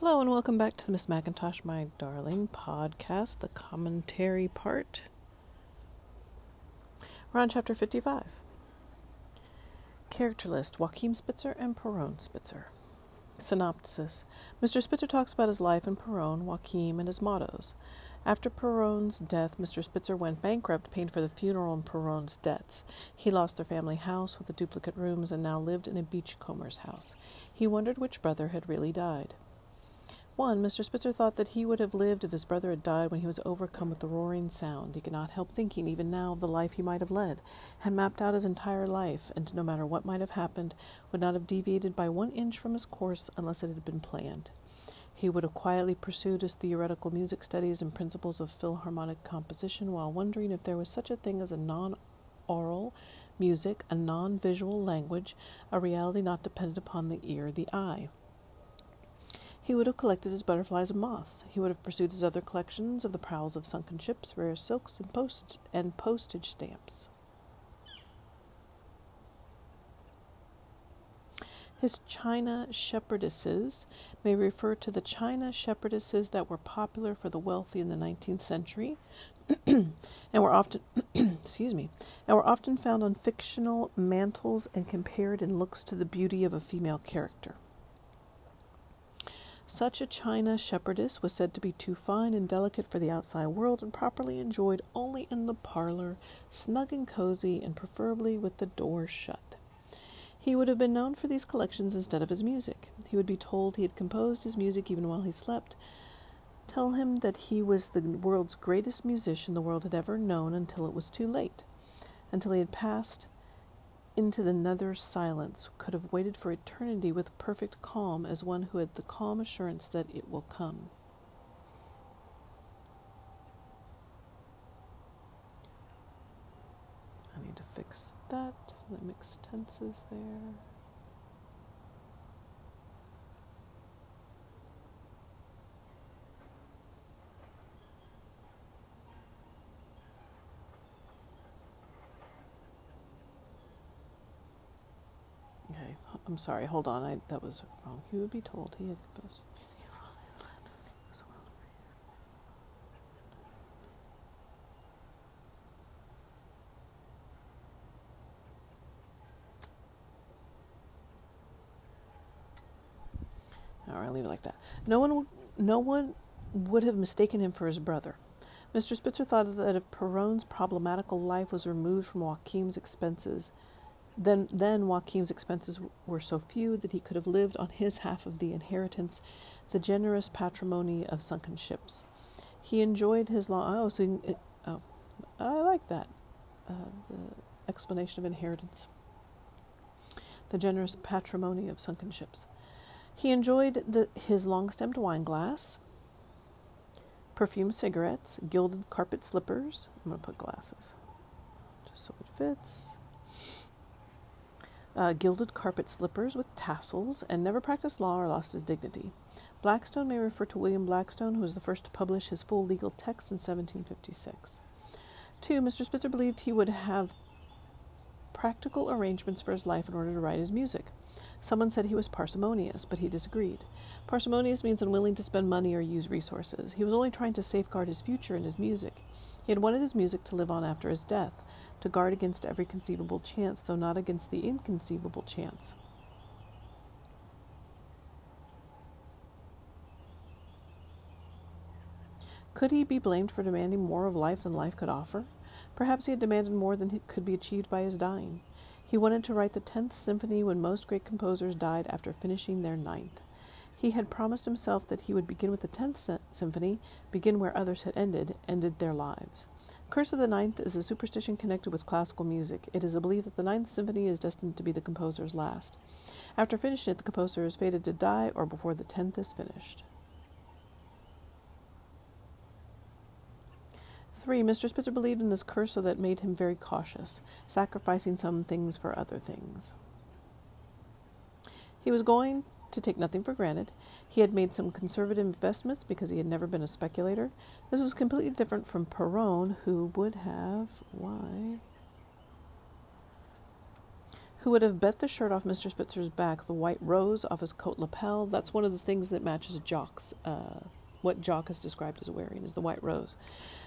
Hello and welcome back to the Miss MacIntosh, my darling podcast, the commentary part. We're on chapter 55. Character list Joachim Spitzer and Perron Spitzer. Synopsis Mr. Spitzer talks about his life in Perron, Joachim, and his mottos. After Perron's death, Mr. Spitzer went bankrupt paying for the funeral and Perron's debts. He lost their family house with the duplicate rooms and now lived in a beachcomber's house. He wondered which brother had really died. 1. Mr. Spitzer thought that he would have lived if his brother had died when he was overcome with the roaring sound. He could not help thinking, even now, of the life he might have led, had mapped out his entire life, and no matter what might have happened, would not have deviated by one inch from his course unless it had been planned. He would have quietly pursued his theoretical music studies and principles of philharmonic composition while wondering if there was such a thing as a non oral music, a non visual language, a reality not dependent upon the ear, the eye. He would have collected his butterflies and moths. He would have pursued his other collections of the prowls of sunken ships, rare silks, and, post- and postage stamps. His China shepherdesses may refer to the China shepherdesses that were popular for the wealthy in the 19th century and were often excuse me and were often found on fictional mantles and compared in looks to the beauty of a female character. Such a China shepherdess was said to be too fine and delicate for the outside world and properly enjoyed only in the parlor, snug and cozy, and preferably with the door shut. He would have been known for these collections instead of his music. He would be told he had composed his music even while he slept. Tell him that he was the world's greatest musician the world had ever known until it was too late, until he had passed into the nether silence could have waited for eternity with perfect calm as one who had the calm assurance that it will come. I need to fix that. Mixed tenses there. I'm sorry, hold on, I, that was wrong. He would be told he had. All right, leave it like that. No one, no one would have mistaken him for his brother. Mr. Spitzer thought that if Perron's problematical life was removed from Joachim's expenses, then, then Joachim's expenses were so few that he could have lived on his half of the inheritance, the generous patrimony of sunken ships. He enjoyed his long. Oh, so he, oh, I like that. Uh, the explanation of inheritance. The generous patrimony of sunken ships. He enjoyed the, his long stemmed wine glass, perfumed cigarettes, gilded carpet slippers. I'm going to put glasses just so it fits uh, gilded carpet slippers with tassels, and never practiced law or lost his dignity. Blackstone may refer to William Blackstone, who was the first to publish his full legal text in 1756. 2. Mr. Spitzer believed he would have practical arrangements for his life in order to write his music. Someone said he was parsimonious, but he disagreed. Parsimonious means unwilling to spend money or use resources. He was only trying to safeguard his future and his music. He had wanted his music to live on after his death to guard against every conceivable chance, though not against the inconceivable chance. Could he be blamed for demanding more of life than life could offer? Perhaps he had demanded more than could be achieved by his dying. He wanted to write the tenth symphony when most great composers died after finishing their ninth. He had promised himself that he would begin with the tenth symphony, begin where others had ended, ended their lives. Curse of the Ninth is a superstition connected with classical music. It is a belief that the Ninth Symphony is destined to be the composer's last. After finishing it, the composer is fated to die or before the tenth is finished. 3. Mr. Spitzer believed in this curse so that made him very cautious, sacrificing some things for other things. He was going to take nothing for granted. He had made some conservative investments because he had never been a speculator. This was completely different from Perron, who would have. Why? who would have bet the shirt off Mr. Spitzer's back, the white rose off his coat lapel. That's one of the things that matches Jock's, uh, what Jock is described as wearing, is the white rose.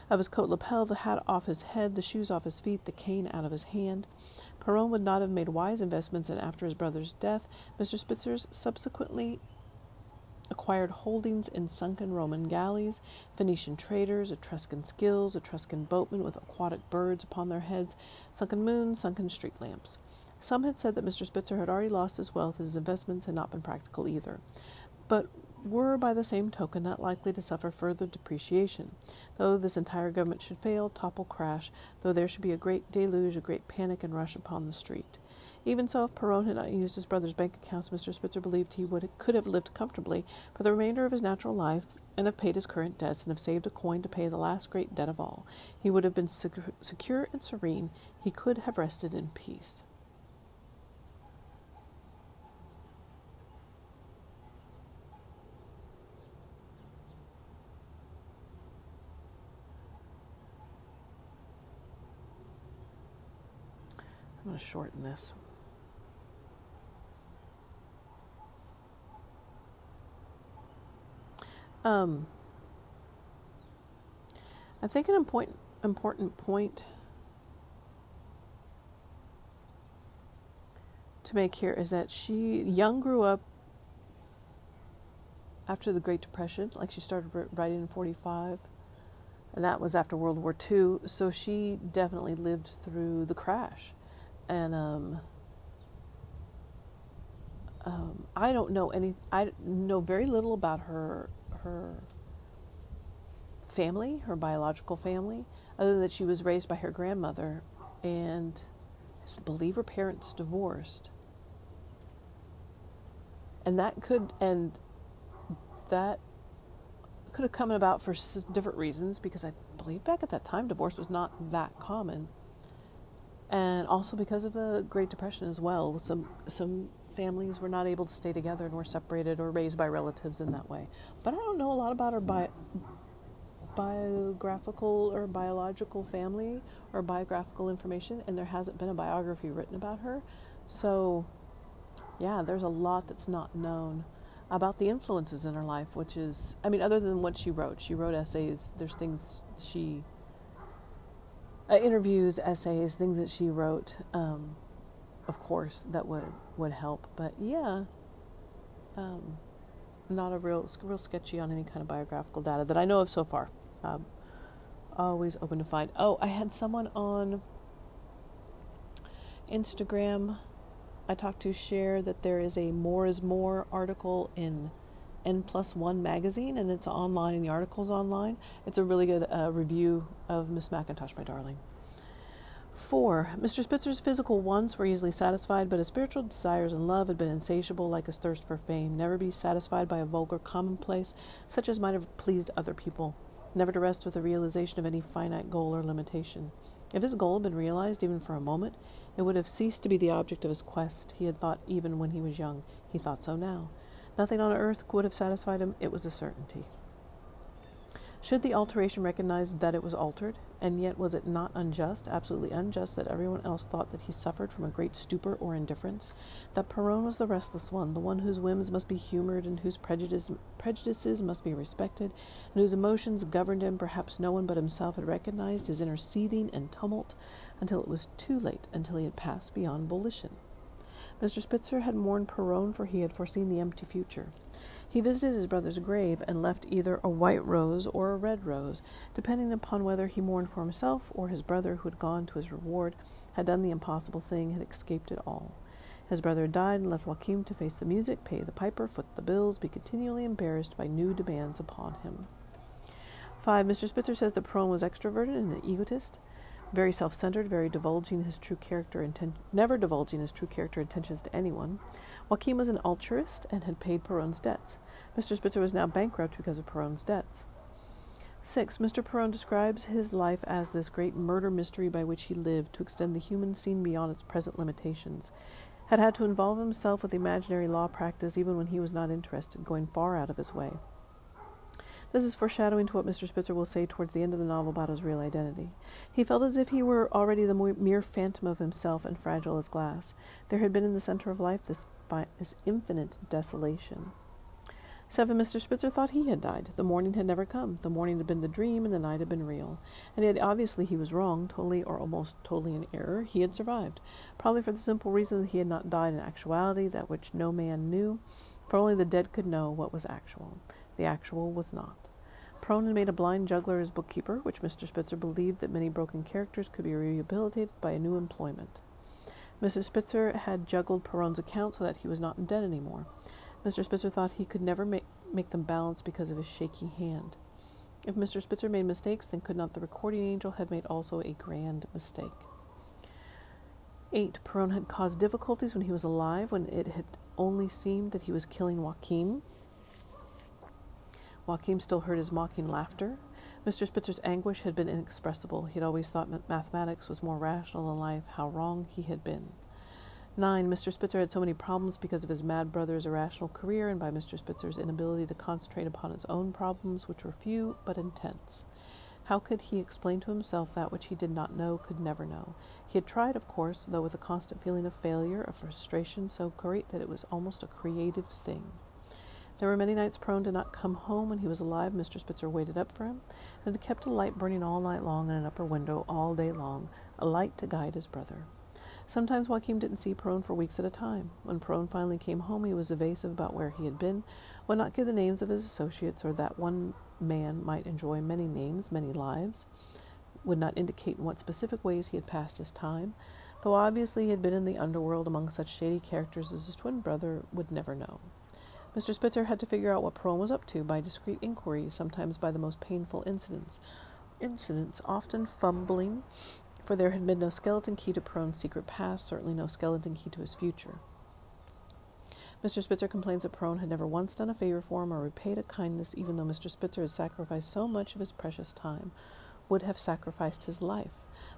Of his coat lapel, the hat off his head, the shoes off his feet, the cane out of his hand. Perron would not have made wise investments, and after his brother's death, Mr. Spitzer's subsequently acquired holdings in sunken Roman galleys, Phoenician traders, Etruscan skills, Etruscan boatmen with aquatic birds upon their heads, sunken moons, sunken street lamps. Some had said that Mr. Spitzer had already lost his wealth, his investments had not been practical either, but were by the same token not likely to suffer further depreciation. Though this entire government should fail, topple, crash, though there should be a great deluge, a great panic and rush upon the street. Even so, if Perron had not used his brother's bank accounts, Mr. Spitzer believed he would could have lived comfortably for the remainder of his natural life and have paid his current debts and have saved a coin to pay the last great debt of all. He would have been secure and serene. He could have rested in peace. I'm going to shorten this. Um, I think an important important point to make here is that she Young grew up after the Great Depression, like she started writing in 45, and that was after World War II. So she definitely lived through the crash, and um, um, I don't know any. I know very little about her her family, her biological family, other than that she was raised by her grandmother and I believe her parents divorced. And that could, and that could have come about for different reasons because I believe back at that time divorce was not that common. And also because of the Great Depression as well. Some, some families were not able to stay together and were separated or raised by relatives in that way. But I don't know a lot about her bi- biographical or biological family or biographical information, and there hasn't been a biography written about her. So, yeah, there's a lot that's not known about the influences in her life, which is, I mean, other than what she wrote. She wrote essays, there's things she, uh, interviews, essays, things that she wrote, um, of course, that would, would help. But yeah, um, not a real, real sketchy on any kind of biographical data that I know of so far. Um, always open to find. Oh, I had someone on Instagram I talked to share that there is a More is More article in N plus one magazine, and it's online, and the article's online. It's a really good uh, review of Miss MacIntosh, my darling. Four, Mr. Spitzer's physical wants were easily satisfied, but his spiritual desires and love had been insatiable like his thirst for fame, never to be satisfied by a vulgar commonplace, such as might have pleased other people, never to rest with the realization of any finite goal or limitation. If his goal had been realized even for a moment, it would have ceased to be the object of his quest. He had thought even when he was young. He thought so now. Nothing on earth would have satisfied him. It was a certainty. Should the alteration recognize that it was altered? And yet, was it not unjust, absolutely unjust, that everyone else thought that he suffered from a great stupor or indifference? That Perron was the restless one, the one whose whims must be humored and whose prejudice, prejudices must be respected, and whose emotions governed him, perhaps no one but himself had recognized his inner seething and tumult until it was too late, until he had passed beyond volition. Mr. Spitzer had mourned Perron, for he had foreseen the empty future. He visited his brother's grave and left either a white rose or a red rose, depending upon whether he mourned for himself or his brother who had gone to his reward, had done the impossible thing, had escaped it all. His brother had died and left Joachim to face the music, pay the piper, foot the bills, be continually embarrassed by new demands upon him. 5. Mr. Spitzer says that Perron was extroverted and an egotist, very self centered, very divulging his true character, inten- never divulging his true character intentions to anyone. Joachim was an altruist and had paid Perron's debts. Mr. Spitzer was now bankrupt because of Perron's debts. 6. Mr. Perron describes his life as this great murder mystery by which he lived to extend the human scene beyond its present limitations. Had had to involve himself with imaginary law practice even when he was not interested, going far out of his way. This is foreshadowing to what Mr. Spitzer will say towards the end of the novel about his real identity. He felt as if he were already the mere phantom of himself and fragile as glass. There had been in the center of life this, this infinite desolation. Seven, Mr. Spitzer thought he had died. The morning had never come. The morning had been the dream, and the night had been real. And yet, obviously, he was wrong, totally or almost totally in error. He had survived, probably for the simple reason that he had not died in actuality, that which no man knew, for only the dead could know what was actual. The actual was not. Had made a blind juggler his bookkeeper, which Mr. Spitzer believed that many broken characters could be rehabilitated by a new employment. Mr. Spitzer had juggled Perron's account so that he was not in debt any more. Mr. Spitzer thought he could never make, make them balance because of his shaky hand. If Mr. Spitzer made mistakes, then could not the recording angel have made also a grand mistake? 8. Perron had caused difficulties when he was alive, when it had only seemed that he was killing Joachim. Joachim still heard his mocking laughter. Mr. Spitzer's anguish had been inexpressible. He had always thought mathematics was more rational than life. How wrong he had been. 9. Mr. Spitzer had so many problems because of his mad brother's irrational career and by Mr. Spitzer's inability to concentrate upon his own problems, which were few but intense. How could he explain to himself that which he did not know, could never know? He had tried, of course, though with a constant feeling of failure, of frustration so great that it was almost a creative thing. There were many nights Perron did not come home when he was alive. Mr. Spitzer waited up for him, and had kept a light burning all night long in an upper window all day long, a light to guide his brother. Sometimes Joachim didn't see Perron for weeks at a time. When Perron finally came home, he was evasive about where he had been, would not give the names of his associates, or that one man might enjoy many names, many lives, would not indicate in what specific ways he had passed his time, though obviously he had been in the underworld among such shady characters as his twin brother would never know. Mr. Spitzer had to figure out what Perron was up to by discreet inquiries, sometimes by the most painful incidents. Incidents, often fumbling for there had been no skeleton key to Perron's secret past, certainly no skeleton key to his future. Mr. Spitzer complains that Perron had never once done a favor for him or repaid a kindness, even though Mr. Spitzer had sacrificed so much of his precious time, would have sacrificed his life.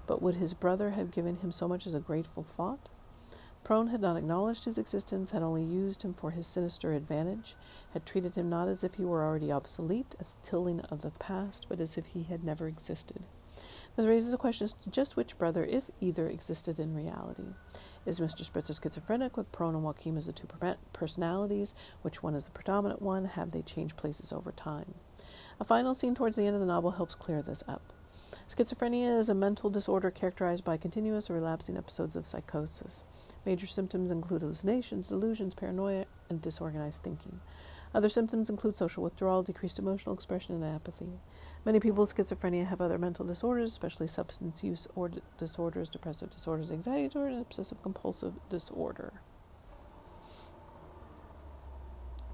But would his brother have given him so much as a grateful thought? Perron had not acknowledged his existence, had only used him for his sinister advantage, had treated him not as if he were already obsolete, a tilling of the past, but as if he had never existed. This raises the question as to just which brother, if either, existed in reality. Is Mr. Spitzer schizophrenic with Perron and Joachim as the two personalities? Which one is the predominant one? Have they changed places over time? A final scene towards the end of the novel helps clear this up. Schizophrenia is a mental disorder characterized by continuous or relapsing episodes of psychosis. Major symptoms include hallucinations, delusions, paranoia, and disorganized thinking. Other symptoms include social withdrawal, decreased emotional expression, and apathy. Many people with schizophrenia have other mental disorders, especially substance use or disorders, depressive disorders, anxiety disorder, and obsessive compulsive disorder.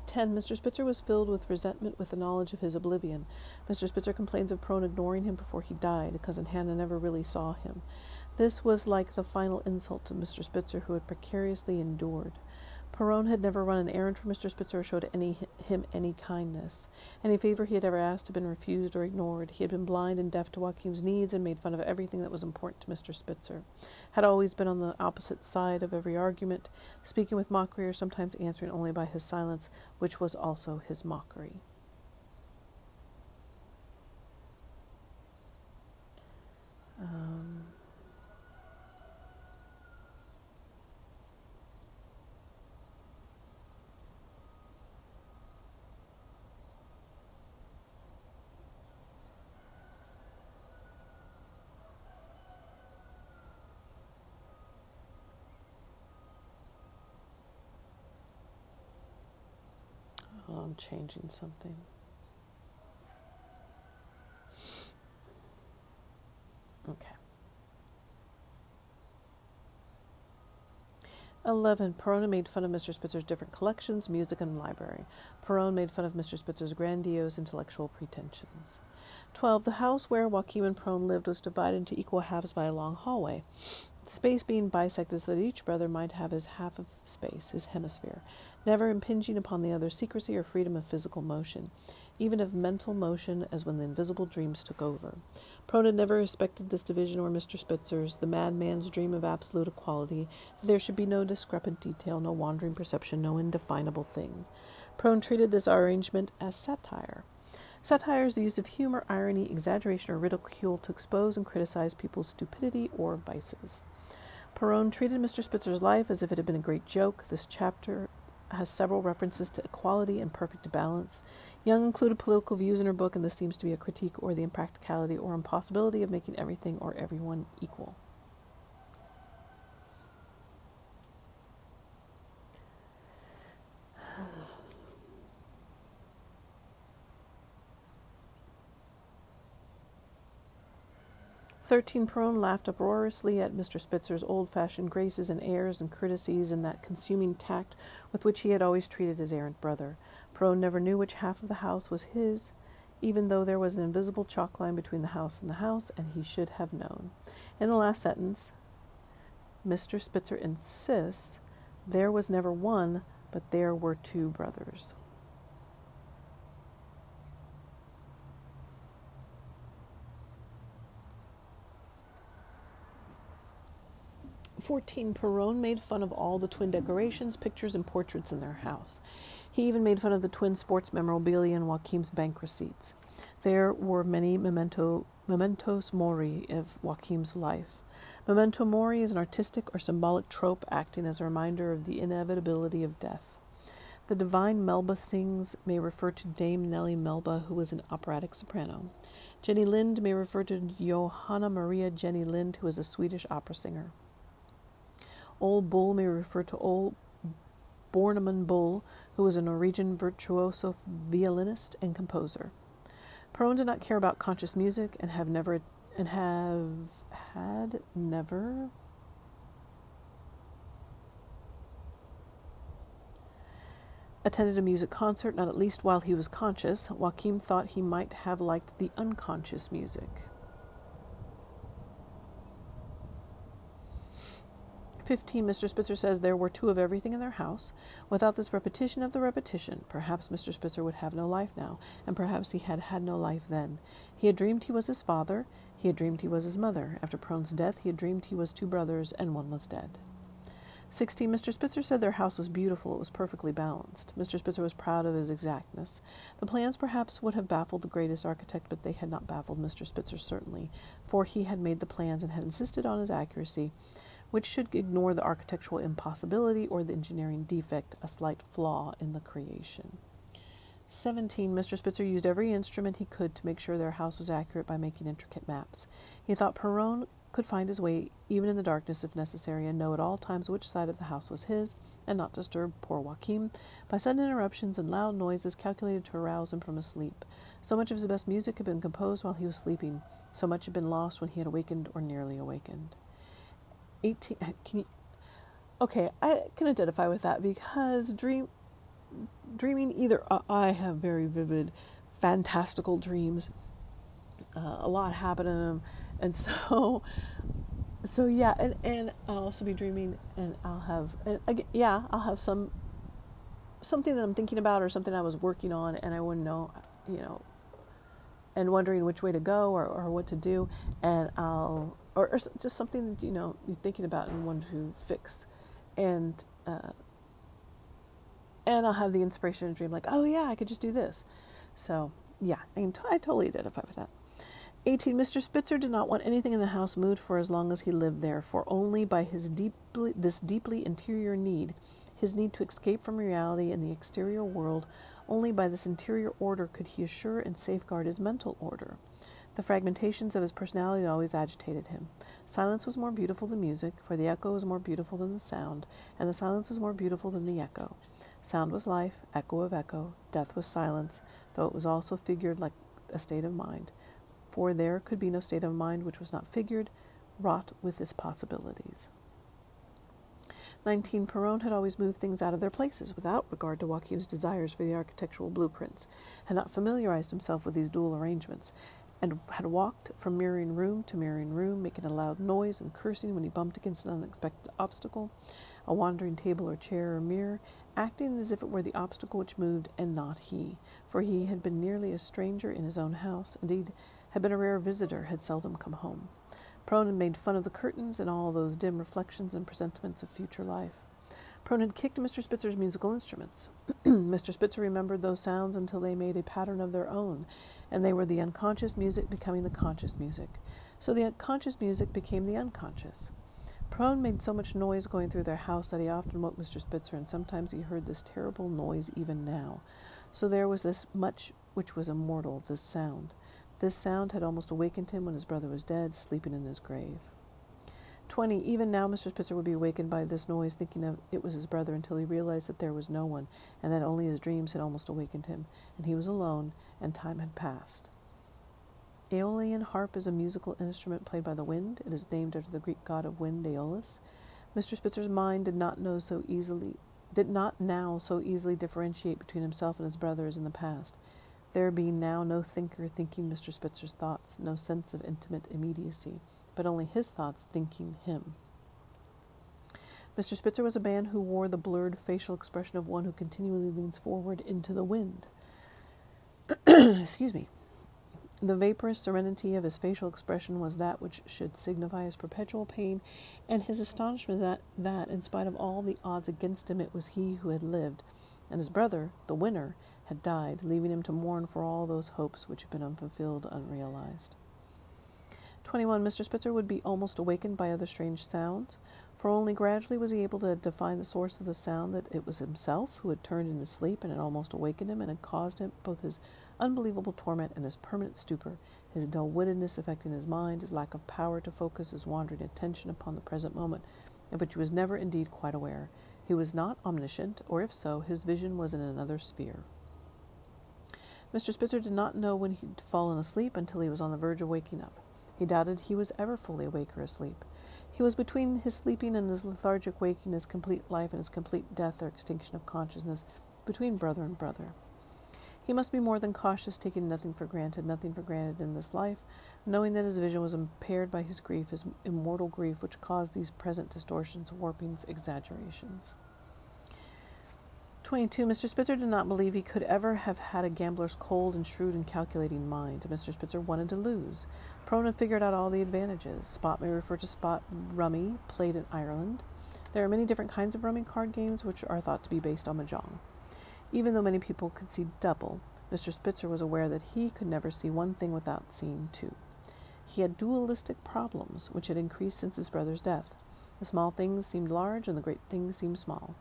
10. Mr. Spitzer was filled with resentment with the knowledge of his oblivion. Mr. Spitzer complains of Perron ignoring him before he died. Cousin Hannah never really saw him. This was like the final insult to Mr. Spitzer, who had precariously endured. Perron had never run an errand for Mr. Spitzer or showed any, him any kindness. Any favor he had ever asked had been refused or ignored. He had been blind and deaf to Joachim's needs and made fun of everything that was important to Mr. Spitzer. Had always been on the opposite side of every argument, speaking with mockery or sometimes answering only by his silence, which was also his mockery. Um, Oh, I'm changing something. Okay. 11. Perron made fun of Mr. Spitzer's different collections, music, and library. Perron made fun of Mr. Spitzer's grandiose intellectual pretensions. 12. The house where Joachim and Perron lived was divided into equal halves by a long hallway, the space being bisected so that each brother might have his half of space, his hemisphere never impinging upon the other secrecy or freedom of physical motion, even of mental motion, as when the invisible dreams took over. Perron had never respected this division or Mr. Spitzer's, the madman's dream of absolute equality, that there should be no discrepant detail, no wandering perception, no indefinable thing. Perron treated this arrangement as satire. Satire is the use of humor, irony, exaggeration, or ridicule to expose and criticize people's stupidity or vices. Perron treated Mr. Spitzer's life as if it had been a great joke. This chapter has several references to equality and perfect balance. Young included political views in her book, and this seems to be a critique or the impracticality or impossibility of making everything or everyone equal. 13 Perron laughed uproariously at Mr. Spitzer's old fashioned graces and airs and courtesies and that consuming tact with which he had always treated his errant brother. Perron never knew which half of the house was his, even though there was an invisible chalk line between the house and the house, and he should have known. In the last sentence, Mr. Spitzer insists there was never one, but there were two brothers. 14, Perron made fun of all the twin decorations, pictures, and portraits in their house. He even made fun of the twin sports memorabilia and Joachim's bank receipts. There were many memento, mementos mori of Joachim's life. Memento mori is an artistic or symbolic trope acting as a reminder of the inevitability of death. The divine Melba sings may refer to Dame Nellie Melba, who was an operatic soprano. Jenny Lind may refer to Johanna Maria Jenny Lind, who was a Swedish opera singer. Old Bull may refer to Ole Bornemann Bull, who was a Norwegian virtuoso violinist and composer. Perron did not care about conscious music and have never and have had never attended a music concert, not at least while he was conscious. Joachim thought he might have liked the unconscious music. 15, Mr. Spitzer says there were two of everything in their house. Without this repetition of the repetition, perhaps Mr. Spitzer would have no life now, and perhaps he had had no life then. He had dreamed he was his father, he had dreamed he was his mother. After Perron's death, he had dreamed he was two brothers, and one was dead. 16. Mr. Spitzer said their house was beautiful, it was perfectly balanced. Mr. Spitzer was proud of his exactness. The plans perhaps would have baffled the greatest architect, but they had not baffled Mr. Spitzer certainly, for he had made the plans and had insisted on his accuracy which should ignore the architectural impossibility or the engineering defect, a slight flaw in the creation. 17. Mr. Spitzer used every instrument he could to make sure their house was accurate by making intricate maps. He thought Perron could find his way even in the darkness if necessary and know at all times which side of the house was his and not disturb poor Joachim by sudden interruptions and loud noises calculated to arouse him from his sleep. So much of his best music had been composed while he was sleeping, so much had been lost when he had awakened or nearly awakened. 18 uh, can you okay i can identify with that because dream dreaming either uh, i have very vivid fantastical dreams uh, a lot happen in them and so so yeah and, and i'll also be dreaming and i'll have and again, yeah i'll have some something that i'm thinking about or something i was working on and i wouldn't know you know and wondering which way to go or, or what to do and i'll or, or just something that you know you're thinking about and want to fix, and uh, and I'll have the inspiration and dream like, oh yeah, I could just do this. So yeah, I, I totally identify with that. 18. Mr. Spitzer did not want anything in the house moved for as long as he lived there, for only by his deeply, this deeply interior need, his need to escape from reality in the exterior world, only by this interior order could he assure and safeguard his mental order. The fragmentations of his personality always agitated him. Silence was more beautiful than music, for the echo was more beautiful than the sound, and the silence was more beautiful than the echo. Sound was life, echo of echo, death was silence, though it was also figured like a state of mind. For there could be no state of mind which was not figured, wrought with its possibilities. 19. Perron had always moved things out of their places without regard to Joachim's desires for the architectural blueprints, had not familiarized himself with these dual arrangements, and had walked from mirroring room to mirroring room, making a loud noise and cursing when he bumped against an unexpected obstacle, a wandering table or chair or mirror, acting as if it were the obstacle which moved and not he, for he had been nearly a stranger in his own house, indeed, had been a rare visitor, had seldom come home. Had made fun of the curtains and all those dim reflections and presentiments of future life. Had kicked Mr. Spitzer's musical instruments. Mr. Spitzer remembered those sounds until they made a pattern of their own, and they were the unconscious music becoming the conscious music. So the conscious music became the unconscious. Perron made so much noise going through their house that he often woke Mr. Spitzer, and sometimes he heard this terrible noise even now. So there was this much which was immortal, this sound. This sound had almost awakened him when his brother was dead, sleeping in his grave. 20. Even now, Mr. Spitzer would be awakened by this noise, thinking of it was his brother, until he realized that there was no one, and that only his dreams had almost awakened him, and he was alone, and time had passed. Aeolian harp is a musical instrument played by the wind. It is named after the Greek god of wind, Aeolus. Mr. Spitzer's mind did not know so easily did not now so easily differentiate between himself and his brothers in the past. There being now no thinker thinking Mr. Spitzer's thoughts, no sense of intimate immediacy, but only his thoughts thinking him. Mr. Spitzer was a man who wore the blurred facial expression of one who continually leans forward into the wind. Excuse me. The vaporous serenity of his facial expression was that which should signify his perpetual pain, and his astonishment that, that, in spite of all the odds against him, it was he who had lived, and his brother, the winner, had died, leaving him to mourn for all those hopes which had been unfulfilled, unrealized. 21. Mr. Spitzer would be almost awakened by other strange sounds, for only gradually was he able to define the source of the sound that it was himself who had turned in his sleep and had almost awakened him and had caused him both his unbelievable torment and his permanent stupor, his dull wittedness affecting his mind, his lack of power to focus his wandering attention upon the present moment, of which he was never indeed quite aware. He was not omniscient, or if so, his vision was in another sphere. Mr. Spitzer did not know when he'd fallen asleep until he was on the verge of waking up. He doubted he was ever fully awake or asleep. He was between his sleeping and his lethargic waking, his complete life and his complete death or extinction of consciousness, between brother and brother. He must be more than cautious, taking nothing for granted, nothing for granted in this life, knowing that his vision was impaired by his grief, his immortal grief, which caused these present distortions, warpings, exaggerations. 22. Mr. Spitzer did not believe he could ever have had a gambler's cold and shrewd and calculating mind. Mr. Spitzer wanted to lose. Perron figured out all the advantages. Spot may refer to spot rummy, played in Ireland. There are many different kinds of rummy card games which are thought to be based on mahjong. Even though many people could see double, Mr. Spitzer was aware that he could never see one thing without seeing two. He had dualistic problems, which had increased since his brother's death. The small things seemed large, and the great things seemed small.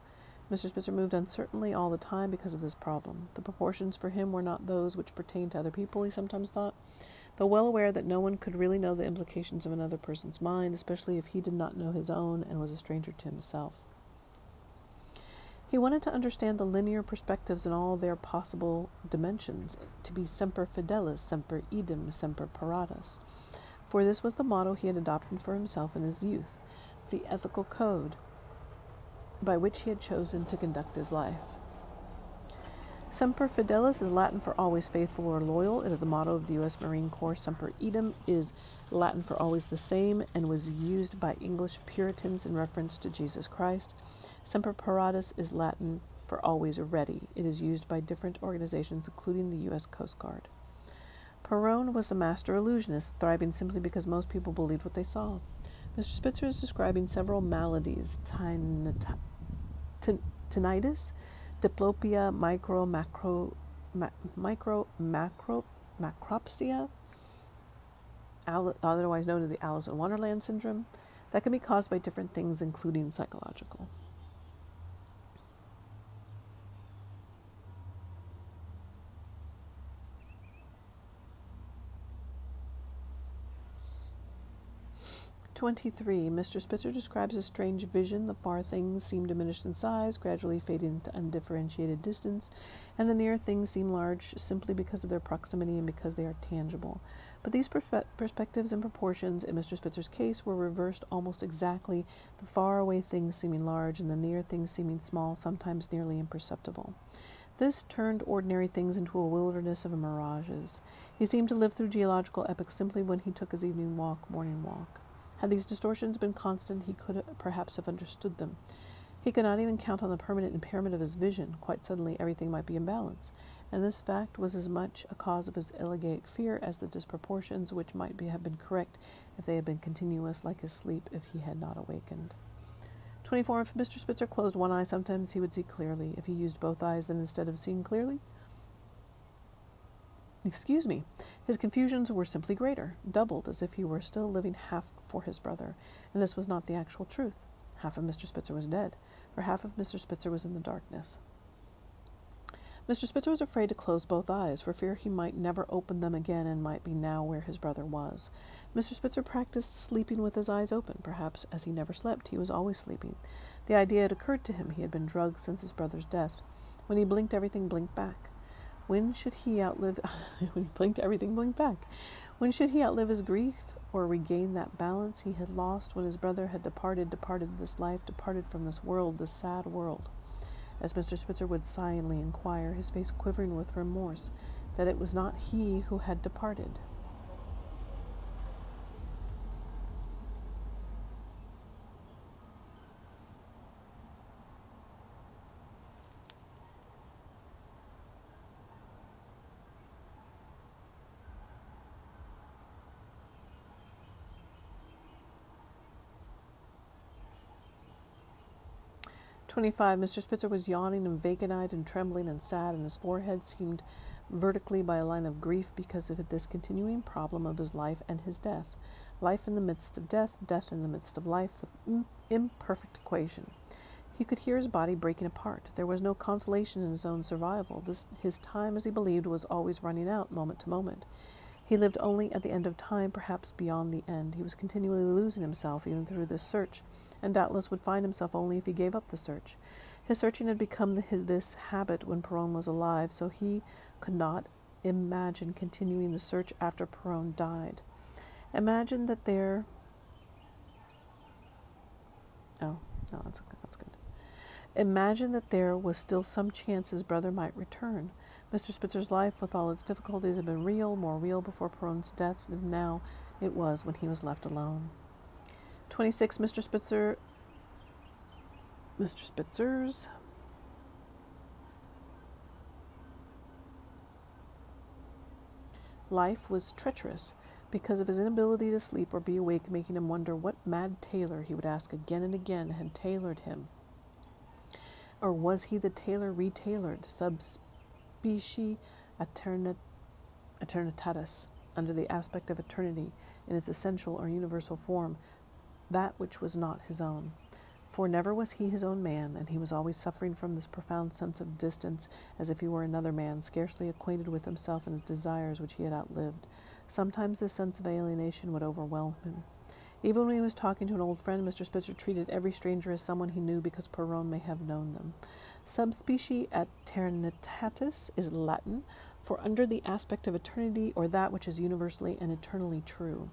Mr. Spitzer moved uncertainly all the time because of this problem. The proportions for him were not those which pertained to other people, he sometimes thought. Though well aware that no one could really know the implications of another person's mind, especially if he did not know his own and was a stranger to himself. He wanted to understand the linear perspectives in all their possible dimensions, to be semper fidelis, semper idem, semper paratus. For this was the motto he had adopted for himself in his youth, the ethical code by which he had chosen to conduct his life. Semper Fidelis is Latin for always faithful or loyal. It is the motto of the U.S. Marine Corps. Semper Idem is Latin for always the same and was used by English Puritans in reference to Jesus Christ. Semper Paratus is Latin for always ready. It is used by different organizations, including the U.S. Coast Guard. Perron was the master illusionist, thriving simply because most people believed what they saw. Mr. Spitzer is describing several maladies tinnitus, diplopia, micro, macro, ma- micro, macro, macropsia, otherwise known as the Alice in Wonderland syndrome, that can be caused by different things, including psychological. 23. Mr. Spitzer describes a strange vision. The far things seem diminished in size, gradually fading into undifferentiated distance, and the near things seem large simply because of their proximity and because they are tangible. But these perspe- perspectives and proportions in Mr. Spitzer's case were reversed almost exactly, the far away things seeming large and the near things seeming small, sometimes nearly imperceptible. This turned ordinary things into a wilderness of mirages. He seemed to live through geological epochs simply when he took his evening walk, morning walk. Had these distortions been constant, he could perhaps have understood them. He could not even count on the permanent impairment of his vision. Quite suddenly, everything might be in balance. And this fact was as much a cause of his elegiac fear as the disproportions which might be, have been correct if they had been continuous, like his sleep if he had not awakened. 24. If Mr. Spitzer closed one eye, sometimes he would see clearly. If he used both eyes, then instead of seeing clearly, Excuse me. His confusions were simply greater, doubled, as if he were still living half for his brother, and this was not the actual truth. Half of Mr. Spitzer was dead, for half of Mr. Spitzer was in the darkness. Mr. Spitzer was afraid to close both eyes, for fear he might never open them again and might be now where his brother was. Mr. Spitzer practiced sleeping with his eyes open. Perhaps as he never slept, he was always sleeping. The idea had occurred to him he had been drugged since his brother's death. When he blinked, everything blinked back. When should he outlive when he blinked everything blinked back? When should he outlive his grief or regain that balance he had lost when his brother had departed, departed this life, departed from this world, this sad world? As Mr. Spitzer would silently inquire, his face quivering with remorse, that it was not he who had departed. 25. Mr. Spitzer was yawning and vacant eyed and trembling and sad, and his forehead seemed vertically by a line of grief because of this continuing problem of his life and his death. Life in the midst of death, death in the midst of life, the imperfect equation. He could hear his body breaking apart. There was no consolation in his own survival. This, his time, as he believed, was always running out, moment to moment. He lived only at the end of time, perhaps beyond the end. He was continually losing himself, even through this search and doubtless would find himself only if he gave up the search. His searching had become his, this habit when Perron was alive, so he could not imagine continuing the search after Perron died. Imagine that there. Oh, no, that's, that's good. Imagine that there was still some chance his brother might return. Mr. Spitzer's life, with all its difficulties, had been real, more real before Perron's death than now it was when he was left alone. 26, Mr. Spitzer. Mr. Spitzer's. Life was treacherous because of his inability to sleep or be awake, making him wonder what mad tailor, he would ask again and again, had tailored him. Or was he the tailor retailored, subspecie eternit- eternitatis, under the aspect of eternity in its essential or universal form, that which was not his own. For never was he his own man, and he was always suffering from this profound sense of distance, as if he were another man, scarcely acquainted with himself and his desires which he had outlived. Sometimes this sense of alienation would overwhelm him. Even when he was talking to an old friend, Mr. Spitzer treated every stranger as someone he knew because Perron may have known them. Subspecie aeternitatis is Latin for under the aspect of eternity or that which is universally and eternally true.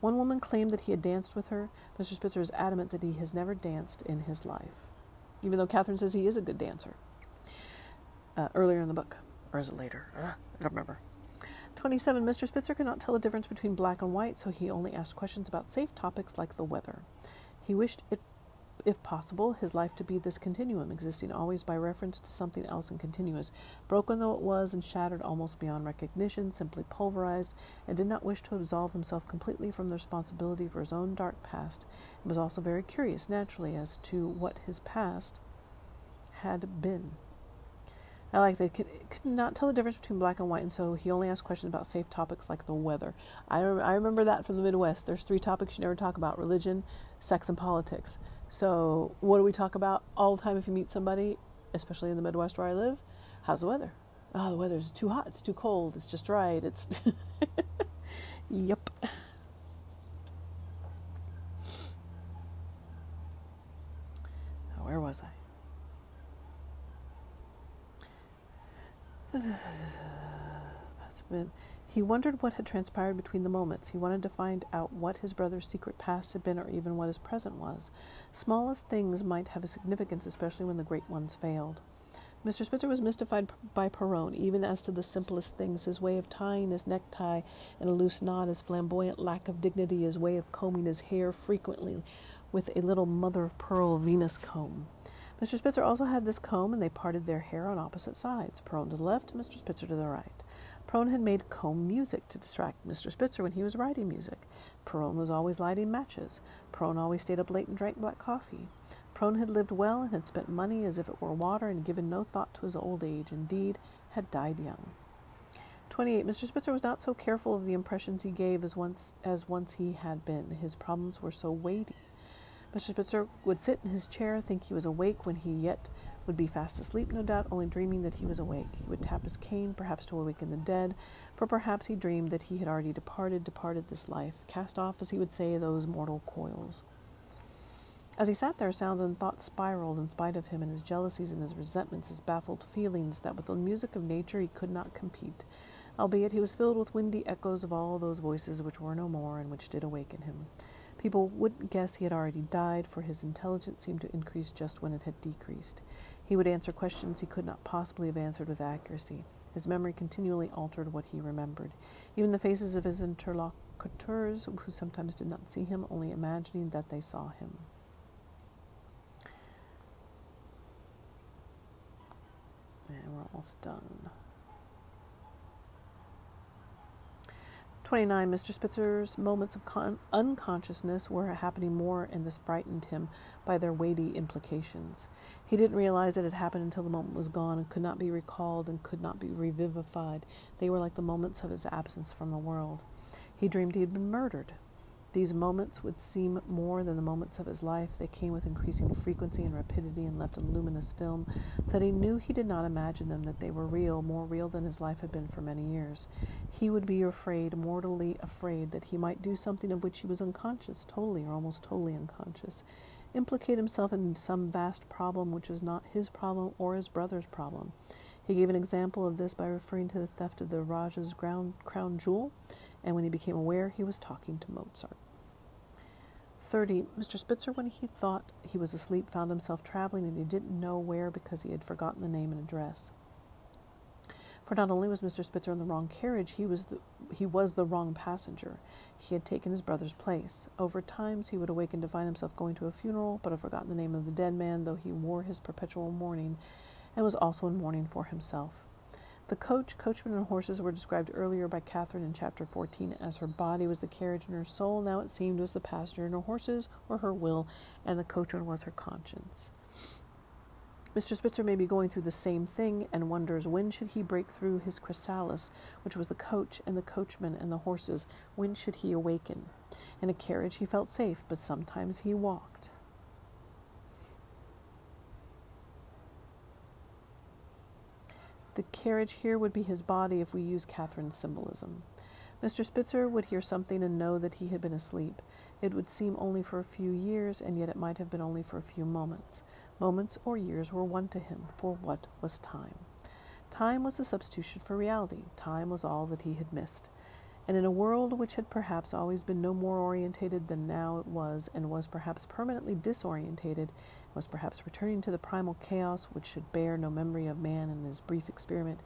One woman claimed that he had danced with her. Mr. Spitzer is adamant that he has never danced in his life, even though Catherine says he is a good dancer. Uh, earlier in the book, or is it later? Uh, I don't remember. 27. Mr. Spitzer could not tell the difference between black and white, so he only asked questions about safe topics like the weather. He wished it if possible, his life to be this continuum, existing always by reference to something else and continuous, broken though it was and shattered almost beyond recognition, simply pulverized, and did not wish to absolve himself completely from the responsibility for his own dark past, and was also very curious, naturally, as to what his past had been. I like that. Could, could not tell the difference between black and white, and so he only asked questions about safe topics like the weather. I, I remember that from the Midwest. There's three topics you never talk about religion, sex, and politics. So, what do we talk about all the time if you meet somebody, especially in the Midwest where I live? How's the weather? Oh, the weather's too hot, it's too cold, it's just right. It's Yep. Where was I? He wondered what had transpired between the moments. He wanted to find out what his brother's secret past had been, or even what his present was. Smallest things might have a significance, especially when the great ones failed. Mr. Spitzer was mystified by Perron, even as to the simplest things his way of tying his necktie in a loose knot, his flamboyant lack of dignity, his way of combing his hair frequently with a little mother of pearl Venus comb. Mr. Spitzer also had this comb, and they parted their hair on opposite sides, Perron to the left, Mr. Spitzer to the right. Perron had made comb music to distract Mr. Spitzer when he was writing music. Perron was always lighting matches. Perron always stayed up late and drank black coffee. Perron had lived well and had spent money as if it were water and given no thought to his old age, indeed, had died young. 28. Mr. Spitzer was not so careful of the impressions he gave as once as once he had been. His problems were so weighty. Mr. Spitzer would sit in his chair, think he was awake when he yet would be fast asleep, no doubt, only dreaming that he was awake. He would tap his cane, perhaps to awaken the dead, for perhaps he dreamed that he had already departed, departed this life, cast off, as he would say, those mortal coils. As he sat there, sounds and thoughts spiraled in spite of him and his jealousies and his resentments, his baffled feelings that with the music of nature he could not compete, albeit he was filled with windy echoes of all those voices which were no more and which did awaken him. People wouldn't guess he had already died, for his intelligence seemed to increase just when it had decreased. He would answer questions he could not possibly have answered with accuracy. His memory continually altered what he remembered. Even the faces of his interlocutors, who sometimes did not see him, only imagining that they saw him. And we're almost done. 29. Mr. Spitzer's moments of con- unconsciousness were happening more, and this frightened him by their weighty implications. He didn't realize it had happened until the moment was gone and could not be recalled and could not be revivified. They were like the moments of his absence from the world. He dreamed he had been murdered. These moments would seem more than the moments of his life. They came with increasing frequency and rapidity and left a luminous film, so that he knew he did not imagine them, that they were real, more real than his life had been for many years. He would be afraid, mortally afraid, that he might do something of which he was unconscious, totally or almost totally unconscious, implicate himself in some vast problem which is not his problem or his brother's problem. He gave an example of this by referring to the theft of the Rajah's crown, crown jewel, and when he became aware, he was talking to Mozart. 30. Mr. Spitzer, when he thought he was asleep, found himself traveling and he didn't know where because he had forgotten the name and address. For not only was Mr. Spitzer in the wrong carriage, he was the, he was the wrong passenger. He had taken his brother's place. Over times he would awaken to find himself going to a funeral, but have forgotten the name of the dead man, though he wore his perpetual mourning and was also in mourning for himself. The coach, coachman, and horses were described earlier by Catherine in chapter 14 as her body was the carriage and her soul. Now it seemed was the passenger and her horses were her will, and the coachman was her conscience. Mr. Spitzer may be going through the same thing and wonders when should he break through his chrysalis, which was the coach and the coachman and the horses. When should he awaken? In a carriage he felt safe, but sometimes he walked. The carriage here would be his body if we use Catherine's symbolism. Mr. Spitzer would hear something and know that he had been asleep. It would seem only for a few years, and yet it might have been only for a few moments. Moments or years were one to him, for what was time? Time was the substitution for reality. Time was all that he had missed. And in a world which had perhaps always been no more orientated than now it was, and was perhaps permanently disorientated, was perhaps returning to the primal chaos which should bear no memory of man in his brief experiment.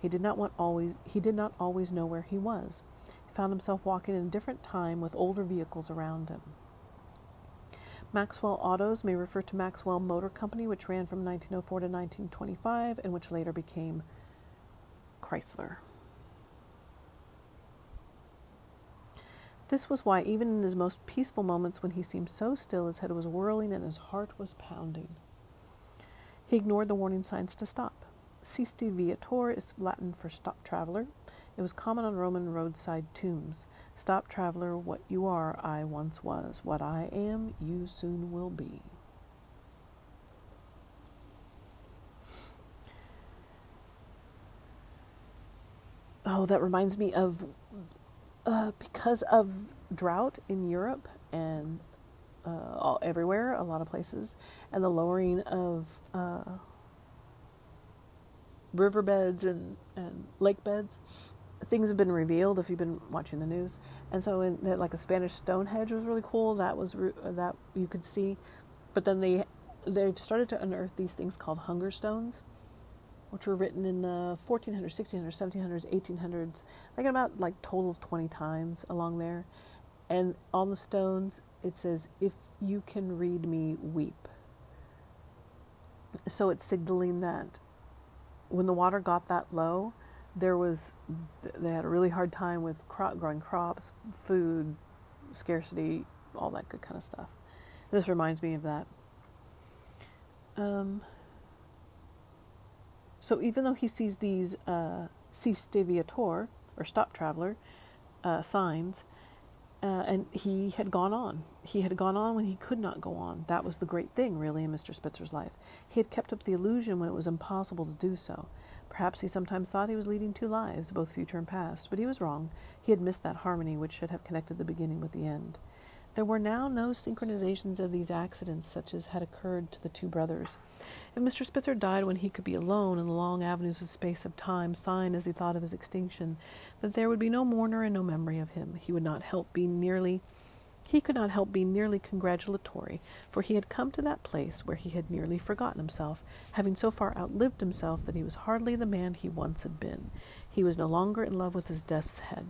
He did not want always he did not always know where he was. He found himself walking in a different time with older vehicles around him. Maxwell Autos may refer to Maxwell Motor Company, which ran from 1904 to 1925 and which later became Chrysler. This was why, even in his most peaceful moments when he seemed so still, his head was whirling and his heart was pounding. He ignored the warning signs to stop. Siste viator is Latin for stop traveler. It was common on Roman roadside tombs. Stop traveler, what you are, I once was. What I am, you soon will be. Oh, that reminds me of uh, because of drought in Europe and uh, all, everywhere, a lot of places, and the lowering of uh, riverbeds and, and lake beds, things have been revealed if you've been watching the news. And so, in like a Spanish Stonehenge was really cool. That was uh, that you could see, but then they they've started to unearth these things called hunger stones which were written in the 1400s, 1600s, 1700s, 1800s, like about like total of 20 times along there. And on the stones, it says, If you can read me, weep. So it's signaling that when the water got that low, there was, they had a really hard time with crop, growing crops, food, scarcity, all that good kind of stuff. This reminds me of that. Um, so even though he sees these uh, Siste viator, or stop traveler uh, signs, uh, and he had gone on. He had gone on when he could not go on. That was the great thing, really, in Mr. Spitzer's life. He had kept up the illusion when it was impossible to do so. Perhaps he sometimes thought he was leading two lives, both future and past, but he was wrong. He had missed that harmony which should have connected the beginning with the end. There were now no synchronizations of these accidents such as had occurred to the two brothers. If Mr. Spitzer died when he could be alone in the long avenues of space of time, signed as he thought of his extinction, that there would be no mourner and no memory of him. He would not help being nearly he could not help being nearly congratulatory, for he had come to that place where he had nearly forgotten himself, having so far outlived himself that he was hardly the man he once had been. He was no longer in love with his death's head.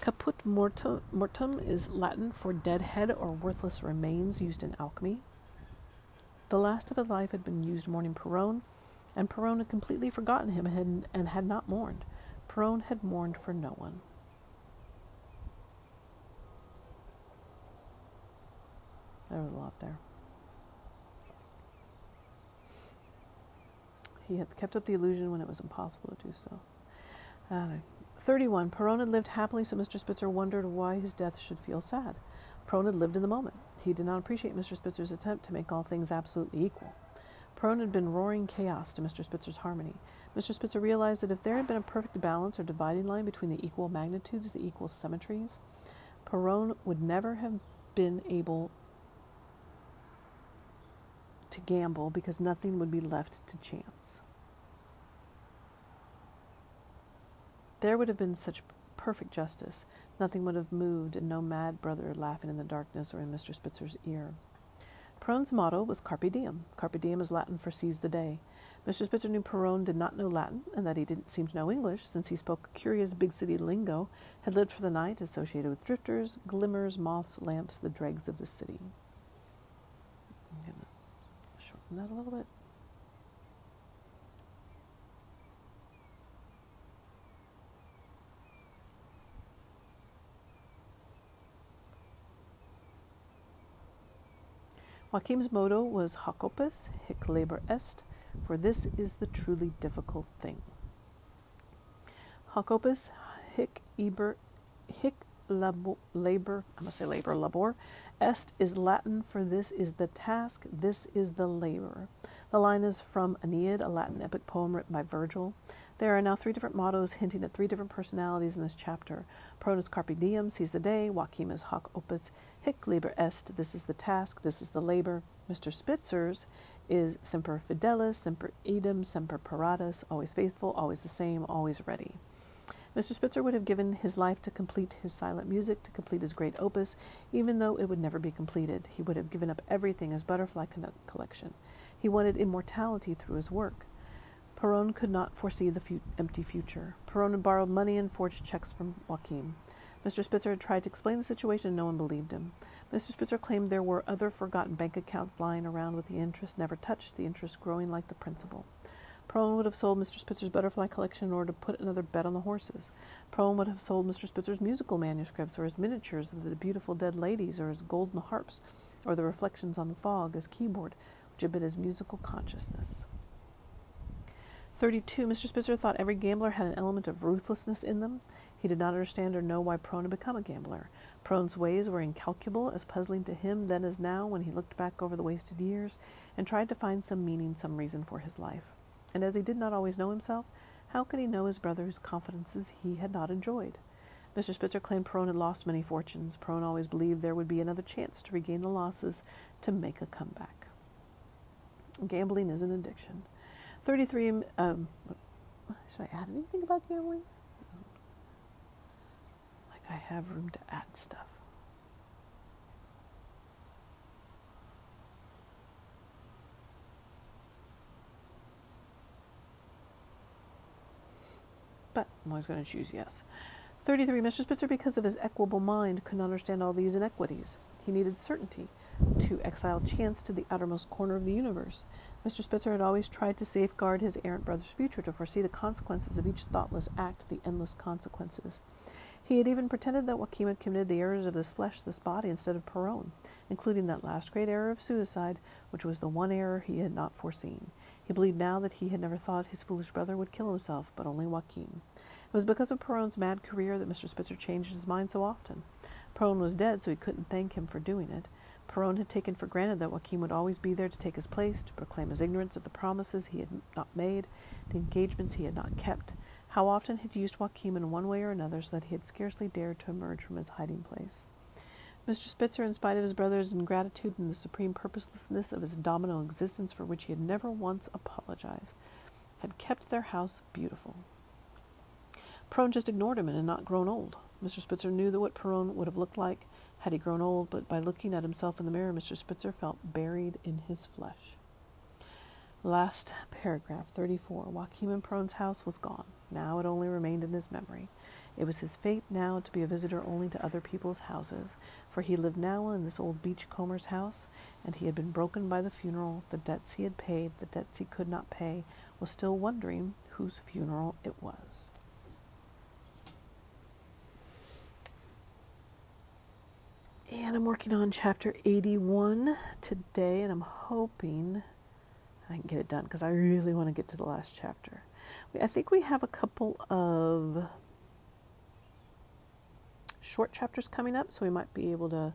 Caput mortum, is Latin for dead head or worthless remains used in alchemy. The last of his life had been used mourning Perron, and Perron had completely forgotten him and had, and had not mourned. Perron had mourned for no one. There was a lot there. He had kept up the illusion when it was impossible to do so. Uh, 31. Perron had lived happily, so Mr. Spitzer wondered why his death should feel sad. Perron had lived in the moment. He did not appreciate Mr. Spitzer's attempt to make all things absolutely equal. Perron had been roaring chaos to Mr. Spitzer's harmony. Mr. Spitzer realized that if there had been a perfect balance or dividing line between the equal magnitudes, the equal symmetries, Perron would never have been able to gamble because nothing would be left to chance. There would have been such perfect justice. Nothing would have moved, and no mad brother laughing in the darkness or in Mr. Spitzer's ear. Perron's motto was Carpe Diem. Carpe Diem is Latin for seize the day. Mr. Spitzer knew Perron did not know Latin, and that he didn't seem to know English, since he spoke a curious big city lingo, had lived for the night, associated with drifters, glimmers, moths, lamps, the dregs of the city. That a little bit. Joachim's motto was Hoc opus, hic labor est, for this is the truly difficult thing. Hoc opus, hic eber, hic labo, labor, I'm going to say labor, labor, est is Latin for this is the task, this is the labor. The line is from Aeneid, a Latin epic poem written by Virgil. There are now three different mottos hinting at three different personalities in this chapter. Perronus carpe diem, seize the day. Joachim is hoc opus, hic labor est. This is the task, this is the labor. Mr. Spitzer's is semper fidelis, semper idem, semper paratus, always faithful, always the same, always ready. Mr. Spitzer would have given his life to complete his silent music, to complete his great opus, even though it would never be completed. He would have given up everything, his butterfly collection. He wanted immortality through his work. Perron could not foresee the fu- empty future. Perron had borrowed money and forged checks from Joachim. Mr. Spitzer had tried to explain the situation, and no one believed him. Mr. Spitzer claimed there were other forgotten bank accounts lying around with the interest never touched, the interest growing like the principal. Perron would have sold Mr. Spitzer's butterfly collection in order to put another bet on the horses. Perron would have sold Mr. Spitzer's musical manuscripts or his miniatures of the beautiful dead ladies or his golden harps or the reflections on the fog as keyboard, which had been his musical consciousness. 32. Mr. Spitzer thought every gambler had an element of ruthlessness in them. He did not understand or know why Perron had become a gambler. Perron's ways were incalculable, as puzzling to him then as now when he looked back over the wasted years and tried to find some meaning, some reason for his life. And as he did not always know himself, how could he know his brother's confidences he had not enjoyed? Mr. Spitzer claimed Perron had lost many fortunes. Perron always believed there would be another chance to regain the losses to make a comeback. Gambling is an addiction. 33. Um, should I add anything about gambling? Like I have room to add stuff. But I'm always going to choose yes. 33. Mr. Spitzer, because of his equable mind, could not understand all these inequities. He needed certainty to exile chance to the outermost corner of the universe. Mr. Spitzer had always tried to safeguard his errant brother's future, to foresee the consequences of each thoughtless act, the endless consequences. He had even pretended that Joachim had committed the errors of this flesh, this body, instead of Perron, including that last great error of suicide, which was the one error he had not foreseen. He believed now that he had never thought his foolish brother would kill himself, but only Joachim. It was because of Perron's mad career that Mr. Spitzer changed his mind so often. Perron was dead, so he couldn't thank him for doing it. Perron had taken for granted that Joachim would always be there to take his place, to proclaim his ignorance of the promises he had not made, the engagements he had not kept. How often had used Joachim in one way or another so that he had scarcely dared to emerge from his hiding place. Mr. Spitzer, in spite of his brother's ingratitude and the supreme purposelessness of his domino existence for which he had never once apologized, had kept their house beautiful. Perron just ignored him and had not grown old. Mr. Spitzer knew that what Perron would have looked like had he grown old, but by looking at himself in the mirror, Mr. Spitzer felt buried in his flesh. Last paragraph, 34. Joachim Perron's house was gone. Now it only remained in his memory. It was his fate now to be a visitor only to other people's houses, for he lived now in this old beachcomber's house, and he had been broken by the funeral, the debts he had paid, the debts he could not pay, was still wondering whose funeral it was. And I'm working on chapter 81 today, and I'm hoping I can get it done because I really want to get to the last chapter. I think we have a couple of short chapters coming up, so we might be able to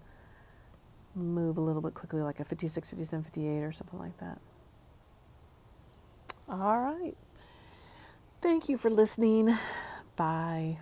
move a little bit quickly, like a 56, 57, 58, or something like that. All right. Thank you for listening. Bye.